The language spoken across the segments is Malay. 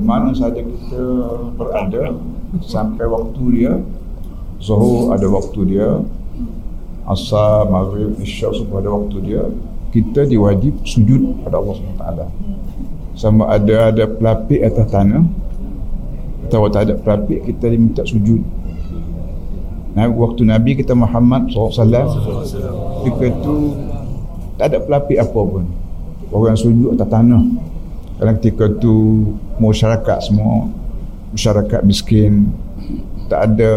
mana saja kita berada sampai waktu dia Zuhur ada waktu dia Asar, Maghrib, Isya semua ada waktu dia kita diwajib sujud pada Allah SWT sama ada ada pelapik atas tanah atau tak ada pelapik kita diminta sujud. Nah, waktu Nabi kita Muhammad SAW ketika itu tak ada pelapik apa pun. Orang sujud atas tanah kerana ketika itu masyarakat semua masyarakat miskin tak ada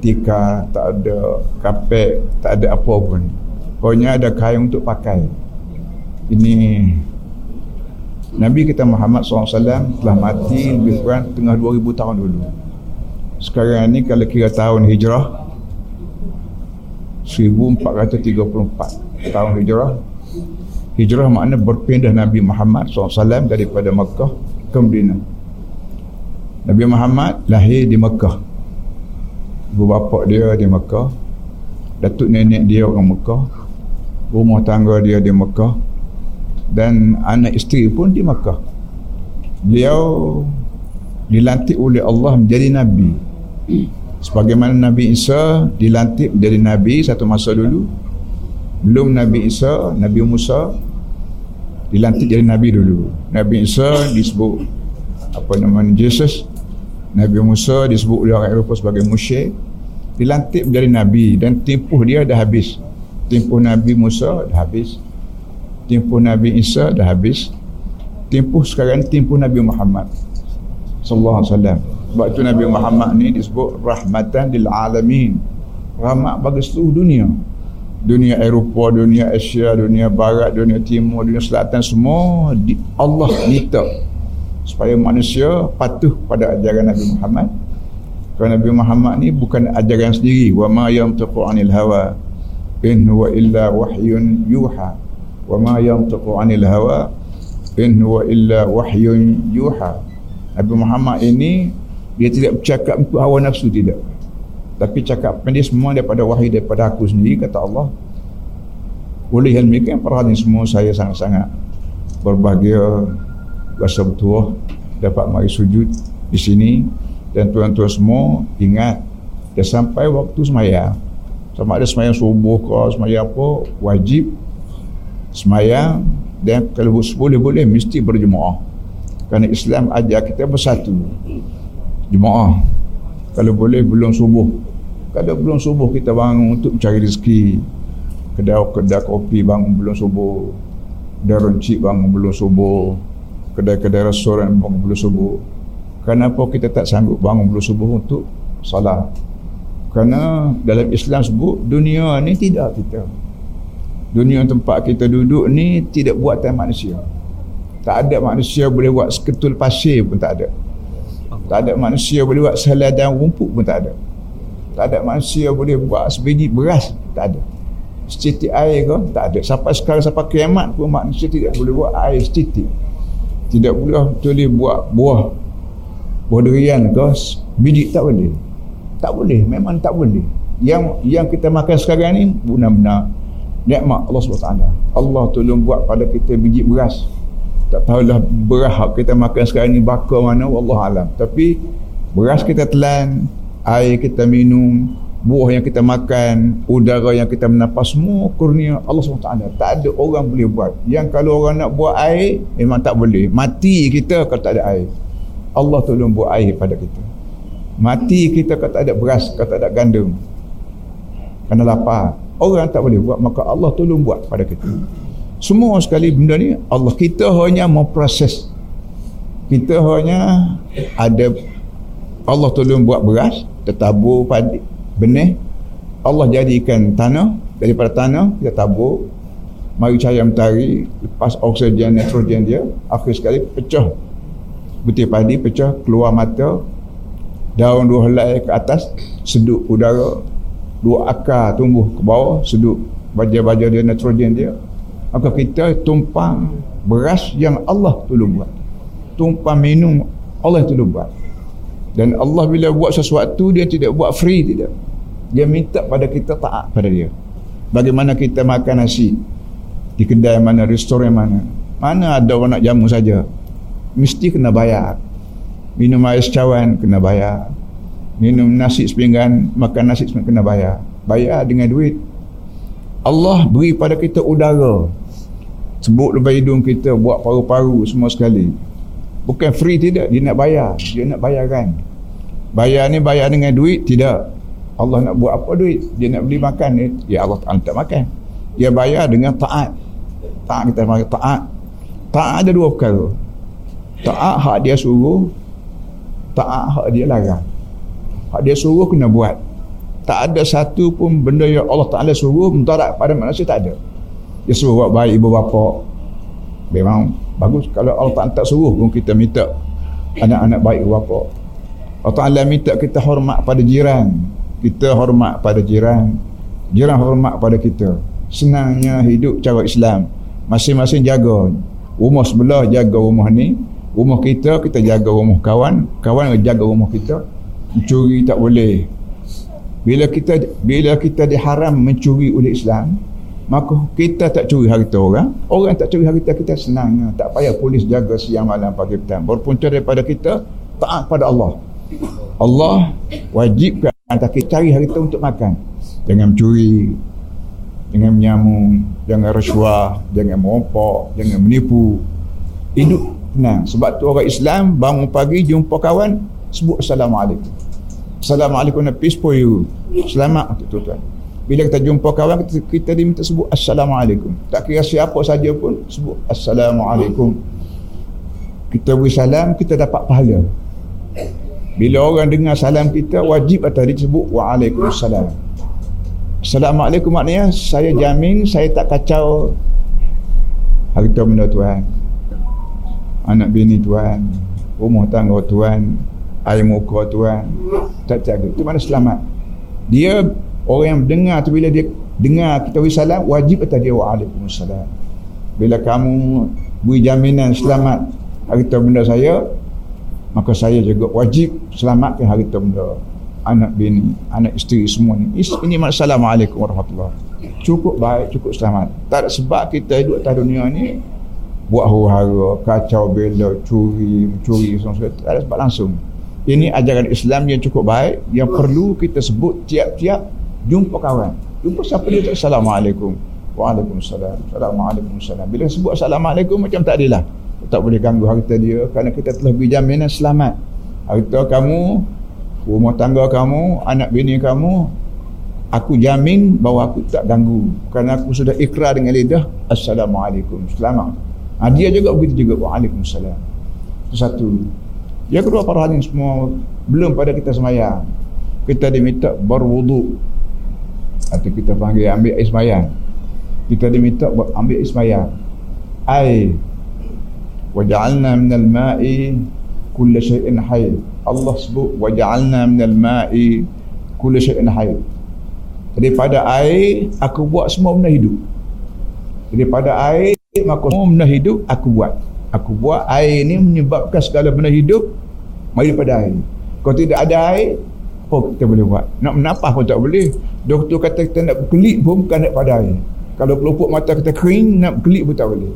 tika tak ada kapek tak ada apa pun. Pokoknya ada kain untuk pakai. Ini Nabi kita Muhammad SAW telah mati lebih kurang tengah 2000 tahun dulu. Sekarang ni kalau kira tahun hijrah 1434 tahun hijrah hijrah makna berpindah Nabi Muhammad SAW daripada Mekah ke Medina Nabi Muhammad lahir di Mekah. Ibu bapa dia di Mekah. Datuk nenek dia orang Mekah. Rumah tangga dia di Mekah. Dan anak isteri pun di Mekah. Beliau dilantik oleh Allah menjadi Nabi. Sebagaimana Nabi Isa dilantik menjadi Nabi satu masa dulu belum Nabi Isa Nabi Musa dilantik jadi Nabi dulu. Nabi Isa disebut apa nama Jesus. Nabi Musa disebut oleh orang Eropah sebagai musyrik. Dilantik menjadi Nabi dan tempuh dia dah habis. Tempuh Nabi Musa dah habis. Tempuh Nabi Isa dah habis. Tempuh sekarang tempuh Nabi Muhammad sallallahu alaihi wasallam. Sebab itu Nabi Muhammad ni disebut rahmatan lil alamin. Rahmat bagi seluruh dunia. Dunia Eropah, dunia Asia, dunia Barat, dunia Timur, dunia Selatan semua di Allah minta supaya manusia patuh pada ajaran Nabi Muhammad. Kerana Nabi Muhammad ni bukan ajaran sendiri. Wa ma yamtaqu 'anil hawa in huwa illa wahyun yuha. Wa ma yamtaqu 'anil hawa in huwa illa wahyun yuha. Nabi Muhammad ini dia tidak bercakap untuk hawa nafsu tidak tapi cakap dia semua daripada wahyu daripada aku sendiri kata Allah. Oleh hal demikian para hadirin semua saya sangat-sangat berbahagia rasa betul dapat mari sujud di sini. Dan tuan-tuan semua ingat dah sampai waktu semayang. Sama ada semayang subuh ke semayang apa wajib semayang. Dan kalau boleh-boleh mesti berjemaah. Kerana Islam ajar kita bersatu. Jemaah. Kalau boleh belum subuh kalau belum subuh kita bangun untuk cari rezeki. Kedai-kedai kopi bangun belum subuh. Kedai runcit bangun belum subuh. Kedai-kedai restoran bangun belum subuh. Kenapa kita tak sanggup bangun belum subuh untuk salat? Kerana dalam Islam sebut dunia ni tidak kita. Dunia tempat kita duduk ni tidak buatan manusia. Tak ada manusia boleh buat seketul pasir pun tak ada. Tak ada manusia boleh buat seladan rumput pun tak ada. Tak ada manusia boleh buat sebiji beras. Tak ada. Setitik air ke? Tak ada. Sampai sekarang, sampai kiamat pun manusia tidak boleh buat air setitik. Tidak boleh boleh buat buah. Buah durian ke? Biji tak boleh. Tak boleh. Memang tak boleh. Yang yang kita makan sekarang ni benar-benar nikmat Allah SWT. Allah tolong buat pada kita biji beras tak tahulah beras kita makan sekarang ni bakar mana Allah alam tapi beras kita telan air kita minum buah yang kita makan udara yang kita menafas semua kurnia Allah SWT. Tak ada orang boleh buat. Yang kalau orang nak buat air memang tak boleh. Mati kita kalau tak ada air. Allah tolong buat air pada kita. Mati kita kalau tak ada beras kalau tak ada gandum. Kerana lapar. Orang tak boleh buat maka Allah tolong buat pada kita. Semua sekali benda ni Allah kita hanya memproses. Kita hanya ada Allah tolong buat beras tertabur padi benih. Allah jadikan tanah. Daripada tanah kita tabur. Mari cahaya mentari lepas oksigen nitrogen dia akhir sekali pecah. Butir padi pecah keluar mata. Daun dua helai ke atas seduk udara. Dua akar tumbuh ke bawah seduk baja-baja dia nitrogen dia. Maka kita tumpang beras yang Allah tolong buat. Tumpang minum Allah tolong buat dan Allah bila buat sesuatu dia tidak buat free tidak. Dia minta pada kita taat pada dia. Bagaimana kita makan nasi? Di kedai mana restoran mana? Mana ada orang nak jamu saja? Mesti kena bayar. Minum air secawan kena bayar. Minum nasi sepinggan makan nasi sepinggan kena bayar. Bayar dengan duit. Allah beri pada kita udara. Sebut lepas hidung kita buat paru-paru semua sekali bukan free tidak dia nak bayar. Dia nak bayarkan. Bayar ni bayar dengan duit tidak. Allah nak buat apa duit? Dia nak beli makan ni. Ya Allah tak makan. Dia bayar dengan taat. Taat kita panggil taat. Taat ada dua perkara. Taat hak dia suruh taat hak dia larang. Hak dia suruh kena buat. Tak ada satu pun benda yang Allah Ta'ala suruh mentarak pada manusia tak ada. Dia suruh buat baik ibu bapa. Memang bagus. Kalau Allah Ta'ala tak suruh pun kita minta anak-anak baik bapa Allah Ta'ala minta kita hormat pada jiran. Kita hormat pada jiran. Jiran hormat pada kita. Senangnya hidup cara Islam. Masing-masing jaga. Rumah sebelah jaga rumah ni. Rumah kita kita jaga rumah kawan. Kawan jaga rumah kita. Mencuri tak boleh. Bila kita bila kita diharam mencuri oleh Islam maka kita tak curi harta orang orang tak curi harta kita senangnya tak payah polis jaga siang malam pagi petang berpunca daripada kita taat pada Allah Allah wajibkan kita cari harta untuk makan jangan mencuri jangan menyamung, jangan rasuah, jangan merompok, jangan menipu. Hidup tenang. Sebab tu orang Islam bangun pagi jumpa kawan, sebut Assalamualaikum. Assalamualaikum peace for you. Selamat untuk tuan. Bila kita jumpa kawan, kita, kita diminta sebut Assalamualaikum. Tak kira siapa saja pun, sebut Assalamualaikum. Kita beri salam, kita dapat pahala. Bila orang dengar salam kita, wajib atas dia sebut Waalaikumsalam. Assalamualaikum maknanya saya jamin saya tak kacau harta benda tuan anak bini tuan rumah tangga tuan air muka tuan tak jaga itu mana selamat dia orang yang dengar tu bila dia dengar kita beri salam wajib atas dia waalaikumsalam bila kamu beri jaminan selamat harta benda saya maka saya juga wajib selamatkan harta benda anak bini, anak isteri semua ni. Ini Assalamualaikum warahmatullahi Cukup baik, cukup selamat. Tak ada sebab kita hidup atas dunia ni buat huru-hara, kacau bela, curi, mencuri semua. Tak ada sebab langsung. Ini ajaran Islam yang cukup baik yang perlu kita sebut tiap-tiap jumpa kawan. Jumpa siapa dia Assalamualaikum. Waalaikumsalam. Assalamualaikum. Bila sebut Assalamualaikum macam tak adalah. Tak boleh ganggu harta dia kerana kita telah beri jaminan selamat. Harta kamu rumah tangga kamu, anak bini kamu, aku jamin bahawa aku tak ganggu. Kerana aku sudah ikrar dengan lidah, Assalamualaikum, selamat. Ha, dia juga begitu juga, Waalaikumsalam. Itu satu. Yang kedua, para halim semua, belum pada kita semayang. Kita diminta berwuduk. Atau kita panggil ambil air semayang. Kita diminta ambil air semayang. Air. Waja'alna minal ma'i kulla syai'in hayy Allah sebut waja'alna minal ma'i kulla syai'in hayy daripada air aku buat semua benda hidup daripada air maka semua benda hidup aku buat aku buat air ni menyebabkan segala benda hidup mari daripada air kalau tidak ada air apa kita boleh buat? Nak menapah pun tak boleh. Doktor kata kita nak berkelip pun bukan daripada air kalau pelupuk mata kita kering nak berkelip pun tak boleh.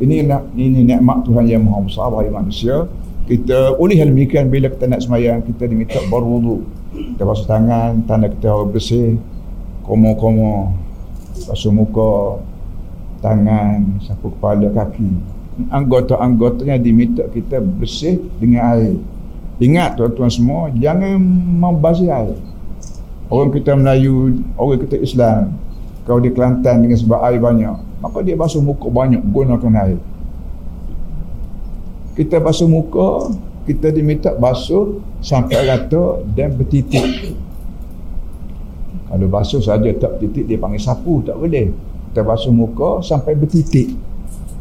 Ini nak ini nikmat Tuhan yang Maha Besar bagi manusia. Kita oleh hal demikian bila kita nak semayang kita diminta berwudu kita basuh tangan tanda kita bersih. Komo-komo basuh muka tangan sapu kepala kaki. Anggota-anggotanya diminta kita bersih dengan air ingat tuan-tuan semua jangan membasuh air. Orang kita Melayu orang kita Islam kalau di Kelantan dengan sebab air banyak maka dia basuh muka banyak gunakan air. Kita basuh muka kita diminta basuh sampai rata dan bertitik. Kalau basuh saja tak bertitik dia panggil sapu tak boleh. Kita basuh muka sampai bertitik.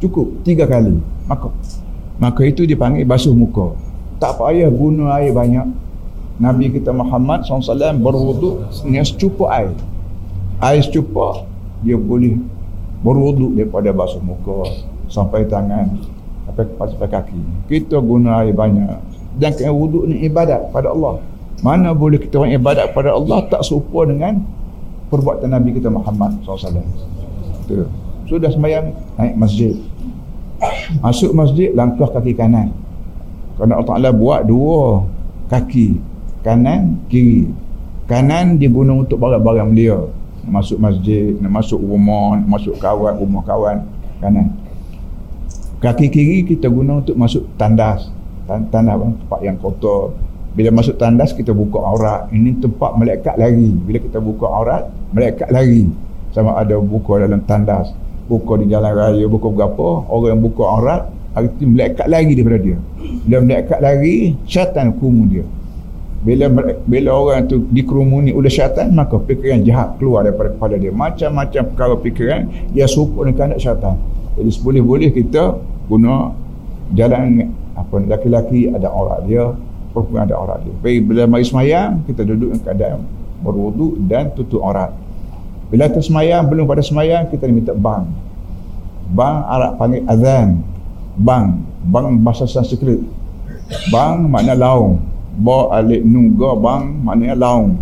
Cukup tiga kali. Maka maka itu dipanggil basuh muka tak payah guna air banyak Nabi kita Muhammad SAW berwuduk dengan secupa air air secupa dia boleh berwuduk daripada basuh muka sampai tangan sampai sampai kaki. Kita guna air banyak. Dan kena wuduk ni ibadat pada Allah. Mana boleh kita orang ibadat pada Allah tak serupa dengan perbuatan Nabi kita Muhammad SAW. Itu. Sudah sembahyang naik masjid. Masuk masjid langkah kaki kanan. Kerana Allah Ta'ala buat dua kaki. Kanan kiri. Kanan diguna untuk barang-barang belia masuk masjid nak masuk rumah nak masuk kawan rumah kawan. Kanan. Kaki kiri kita guna untuk masuk tandas. Tandas tempat yang kotor. Bila masuk tandas kita buka aurat. Ini tempat malaikat lari. Bila kita buka aurat malaikat lari. Sama ada buka dalam tandas. Buka di jalan raya buka berapa orang yang buka aurat arti malaikat lari daripada dia. Bila malaikat lari syaitan kumu dia. Bila bila orang tu dikerumuni oleh syaitan maka fikiran jahat keluar daripada kepala dia. Macam-macam perkara fikiran dia serupa dengan kehendak syaitan. Jadi seboleh-boleh kita guna jalan apa laki-laki ada aurat dia perempuan ada aurat dia. Baik bila mari semayang kita duduk dalam keadaan berwuduk dan tutup aurat. Bila tersemayang belum pada semayang kita diminta bang. Bang Arab panggil azan bang bang bahasa Sanskrit. Bang makna laung. Ba alik nungga bang maknanya laung.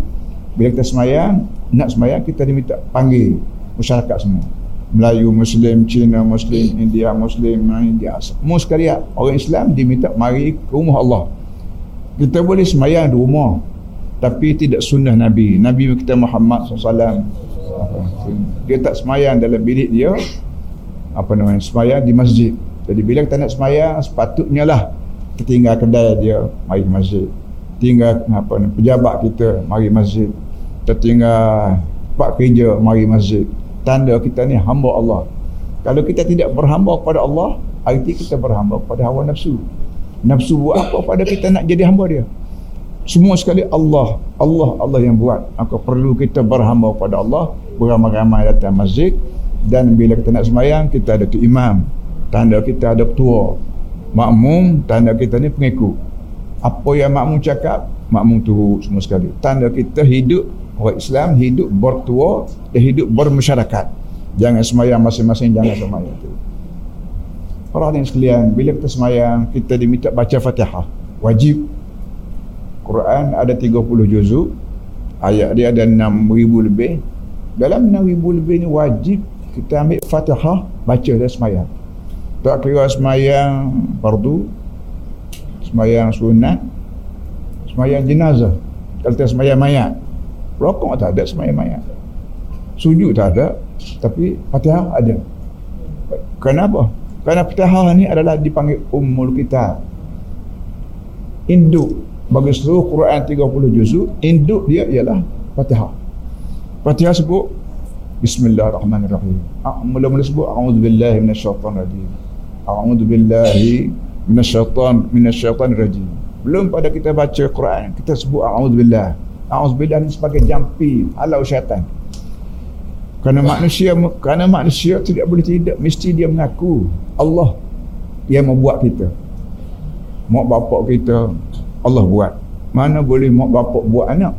Bila kita semayang nak semayang kita diminta panggil masyarakat semua. Melayu Muslim, Cina Muslim, India Muslim, India. Semua sekalian. Orang Islam diminta mari ke rumah Allah. Kita boleh semayang di rumah tapi tidak sunnah Nabi. Nabi kita Muhammad SAW dia tak semayang dalam bilik dia. Apa namanya? Semayang di masjid jadi bila kita nak semayang sepatutnya lah kita tinggal kedai dia mari ke masjid. Tinggal apa ni pejabat kita mari masjid. Kita tinggal pak kerja mari masjid. Tanda kita ni hamba Allah. Kalau kita tidak berhamba kepada Allah arti kita berhamba kepada hawa nafsu. Nafsu buat apa pada kita nak jadi hamba dia? Semua sekali Allah Allah Allah yang buat. Maka perlu kita berhamba kepada Allah beramai-ramai datang masjid. Dan bila kita nak semayang kita ada tu imam tanda kita ada ketua. Makmum tanda kita ni pengikut. Apa yang makmum cakap makmum turut semua sekali. Tanda kita hidup orang Islam hidup bertua dan hidup bermasyarakat. Jangan semayang masing-masing jangan semayang tu. Para hadirin sekalian bila kita semayang kita diminta baca fatihah. Wajib. Quran ada 30 juzuk ayat dia ada 6000 lebih. Dalam 6000 lebih ni wajib kita ambil fatihah baca dan semayang tak kira semayang fardu semayang sunat semayang jenazah. Kalau tak semayang mayat rokok tak ada semayang mayat. Sujud tak ada tapi fatihah ada. Kenapa? kerana fatihah ni adalah dipanggil ummul kita induk. Bagi seluruh Quran 30 juzuk induk dia ialah fatihah. Fatihah sebut Bismillahirrahmanirrahim. Mula-mula sebut a'udzubillahi minasyaitonirrajim a'udzu billahi minasyaitan minasyaitan rajim belum pada kita baca Quran kita sebut a'udzu billah. A'udzu billah ni sebagai jampi halau syaitan. Kerana manusia kerana manusia tidak boleh tidak mesti dia mengaku Allah yang membuat kita. Mak bapak kita Allah buat. Mana boleh mak bapak buat anak?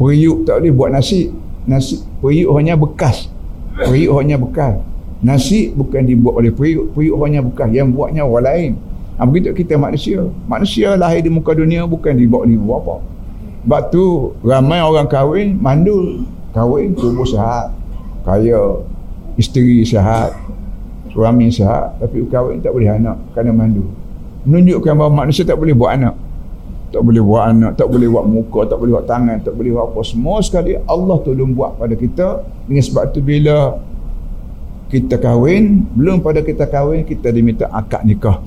Periuk tak boleh buat nasi. Nasi periuk hanya bekas. Periuk hanya bekas Nasi bukan dibuat oleh periuk, periuk hanya bukan yang buatnya orang lain. Ha, begitu kita manusia. Manusia lahir di muka dunia bukan dibuat oleh bapa. Sebab tu ramai orang kahwin mandul. Kahwin tubuh sehat, kaya, isteri sehat, suami sehat, tapi kahwin tak boleh anak kerana mandul. Menunjukkan bahawa manusia tak boleh buat anak. Tak boleh buat anak, tak boleh buat muka, tak boleh buat tangan, tak boleh buat apa. Semua sekali Allah tolong buat pada kita. Dengan sebab tu bila kita kahwin belum pada kita kahwin kita diminta akad nikah.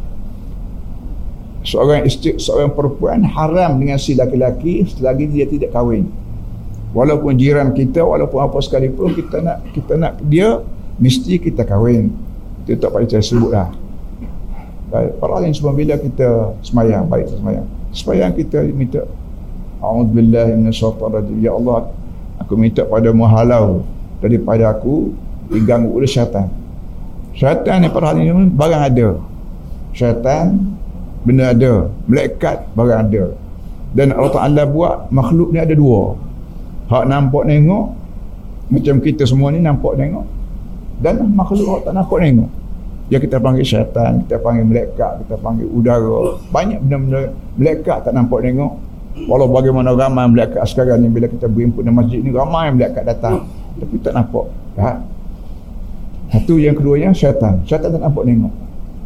Seorang isteri seorang perempuan haram dengan si laki-laki selagi dia tidak kahwin. Walaupun jiran kita walaupun apa sekalipun kita nak kita nak dia mesti kita kahwin. Itu tak payah saya sebut lah. Para lain semua bila kita semayang baik semayang. Semayang kita minta A'udzubillah Ya Allah Aku minta pada muhalau Daripada aku diganggu oleh syaitan. Syaitan ni pada hari ini barang ada. Syaitan benda ada. Malaikat barang ada. Dan Allah Ta'ala buat makhluk ni ada dua. Hak nampak tengok macam kita semua ni nampak tengok dan makhluk hak tak nampak tengok ya kita panggil syaitan kita panggil malaikat kita panggil udara. Banyak benda-benda malaikat tak nampak tengok walau bagaimana ramai malaikat sekarang ni bila kita berhimpun di masjid ni ramai malaikat datang. Tapi tak nampak. Ya? Satu yang keduanya syaitan. Syaitan tak nampak tengok.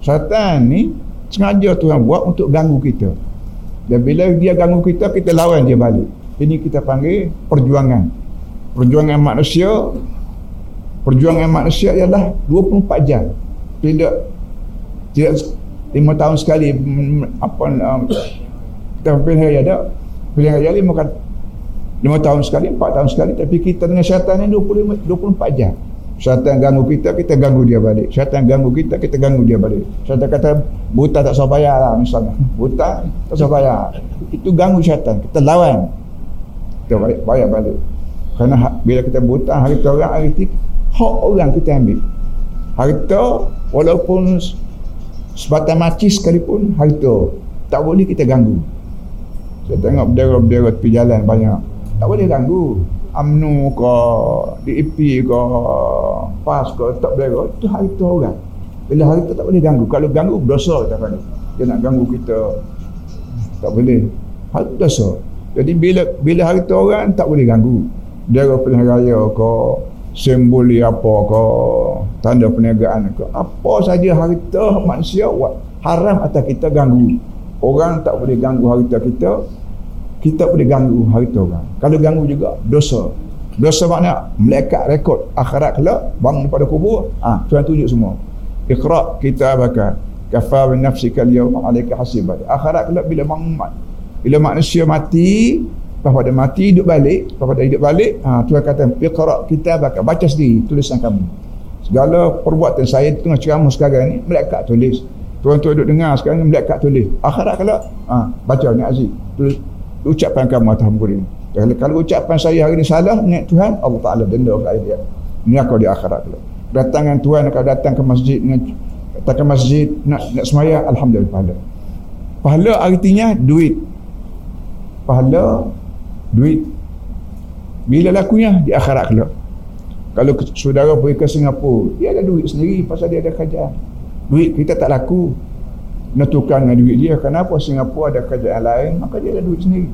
Syaitan ni sengaja Tuhan buat untuk ganggu kita. Dan bila dia ganggu kita kita lawan dia balik. Ini kita panggil perjuangan. Perjuangan manusia perjuangan manusia ialah 24 jam. Tidak tidak lima tahun sekali apa um, kita pilih hari ada. Pilih hari lima kan lima tahun sekali empat tahun sekali. Tapi kita dengan syaitan ni 25, 24 jam syaitan ganggu kita kita ganggu dia balik. Syaitan ganggu kita kita ganggu dia balik. Syaitan kata buta tak bayar lah misalnya. Buta tak bayar itu ganggu syaitan. Kita lawan. Kita balik, bayar balik. Kerana ha, bila kita buta harta orang harta hak orang kita ambil. Harta walaupun sebatang mati sekalipun harta tak boleh kita ganggu. Saya tengok berdera-berdera tepi jalan banyak. Tak boleh ganggu UMNO ke DAP ke PAS ke tak berdera itu harta orang. Bila harta tak boleh ganggu. Kalau ganggu berdosa kita kan dia nak ganggu kita. Tak boleh. Harta dosa jadi bila bila harta orang tak boleh ganggu. Dia pilihan raya ke simboli apa ke tanda perniagaan ke apa saja harta manusia haram atas kita ganggu. Orang tak boleh ganggu harta kita kita boleh ganggu harta orang. Kalau ganggu juga dosa. Dosa makna melekat rekod akhirat kelak bangun pada kubur ah ha, Tuhan tunjuk semua. Ikhra kita bakal kafa bin nafsika al-yawma alayka hasibat akhirat kelak bila bangun bila manusia mati Lepas pada mati hidup balik Lepas pada hidup balik ha, Tuhan kata Iqra kita bakal Baca sendiri tulisan kamu. Segala perbuatan saya Tengah ceramah sekarang ni Melekat tulis. Tuhan tu duduk dengar sekarang ni Melekat tulis. Akhirat kalau ha, Baca ni Aziz. Tulis Ucapan kamu atas muka ini. Kalau, kalau ucapan saya hari ni salah Niat Tuhan Allah Ta'ala denda kat dia. Ini aku di akhirat kalau Datangan Tuhan akan datang ke masjid dengan Datang ke masjid Nak, nak semaya Alhamdulillah pahala. Pahala artinya duit. Pahala duit. Bila lakunya? Di akhirat kelak. Kalau saudara pergi ke Singapura dia ada duit sendiri pasal dia ada kerajaan. Duit kita tak laku nak tukar dengan duit dia. Kenapa Singapura ada kerajaan lain? Maka dia ada duit sendiri.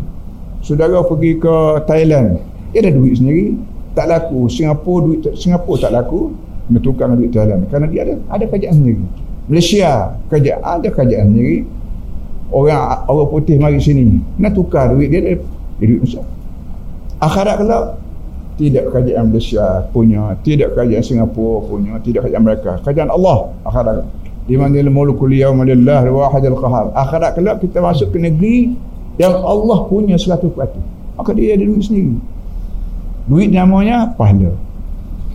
Saudara pergi ke Thailand dia ada duit sendiri. Tak laku. Singapura duit Singapura tak laku nak tukar dengan duit Thailand. Kerana dia ada ada kerajaan sendiri. Malaysia kerajaan ada kerajaan sendiri. Orang orang putih mari sini. Nak tukar duit dia jadi Malaysia akhirat kelak tidak kerajaan Malaysia punya tidak kerajaan Singapura punya tidak kerajaan mereka. Kerajaan Allah akhirat di mana mulkul yawma lillah wahid al-qahar. Akhirat kelak kita masuk ke negeri yang Allah punya 100% maka dia ada duit sendiri. Duit namanya pahala.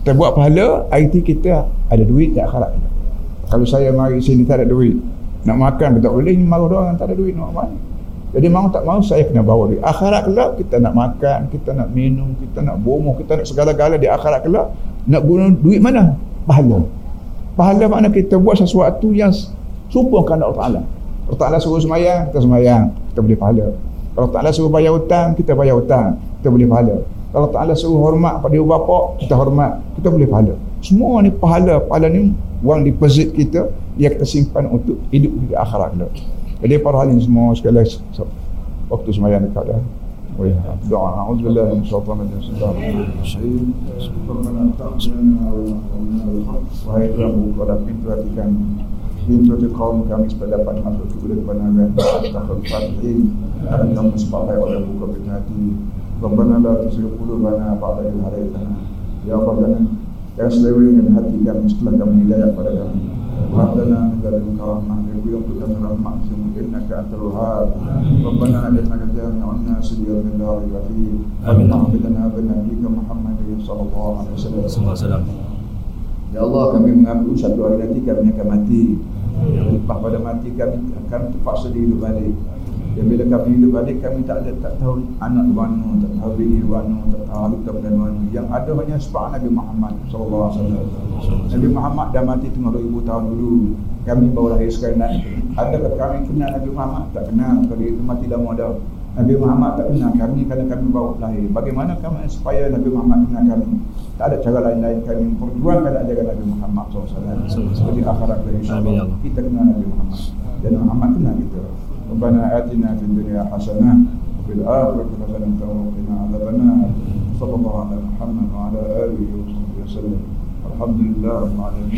Kita buat pahala IT kita ada duit di akhirat kalau saya mari sini tak ada duit. Nak makan tak boleh ni marah orang tak ada duit nak makan. Jadi mau tak mau saya kena bawa di akhirat kelak kita nak makan, kita nak minum, kita nak bomoh, kita nak segala-gala di akhirat kelak nak guna duit mana? Pahala. Pahala makna kita buat sesuatu yang serupa kerana Allah Ta'ala. Allah Ta'ala suruh semayang, kita semayang, kita boleh pahala. Kalau Ta'ala suruh bayar hutang, kita bayar hutang, kita boleh pahala. Kalau Ta'ala suruh hormat pada ibu bapa, kita hormat, kita boleh pahala. Semua ni pahala, pahala ni wang deposit kita yang kita simpan untuk hidup di akhirat. Jadi para halim semua sekali waktu sembahyang dekat dah. Doa. Auzubillahi minasyaitonir rajim. Wahai Tuhan, pada pintu hati kaum kami supaya dapat masuk ke bulan kebenaran. Astaghfirullahaladzim. Dan kami sebagai oleh buka pintu hati. Rabbana la qulubana ba'da idh hadaytana. Ya Allah, jangan yang selewengkan hati kami setelah kami hidayah pada kami. وهب لنا من لدنك رحمة بيومك من رحمة إنك أنت الوهاب ربنا إنك جامع الناس ليوم لا ريب فيه آمين اغفر بنبيك محمد صلى الله عليه وسلم صلى الله عليه وسلم Ya Allah kami mengambil satu hari nanti kami akan mati Lepas pada mati kami akan terpaksa hidup balik dan bila kami hidup balik kami tak ada tak tahu anak mana, tak tahu bini mana, tak tahu harta dan mana. Yang ada hanya sebab Nabi Muhammad sallallahu alaihi wasallam. Nabi Muhammad dah mati tengah 2000 tahun dulu. Kami baru lahir sekarang nak. Adakah kami kenal Nabi Muhammad? Tak kenal. Kalau dia itu mati dah dah. Nabi Muhammad tak kenal kami kerana kami baru lahir. Bagaimana kami supaya Nabi Muhammad kenal kami? Tak ada cara lain-lain kami perjuangkan ajaran Nabi Muhammad SAW. Seperti akhirat dari insyaAllah. Kita kenal Nabi Muhammad. Dan Muhammad kenal kita. ربنا آتنا في الدنيا حسنة وفي الآخرة حسنة وقنا عذاب النار. صلى الله على محمد وعلى آله وصحبه وسلم. الحمد لله رب العالمين.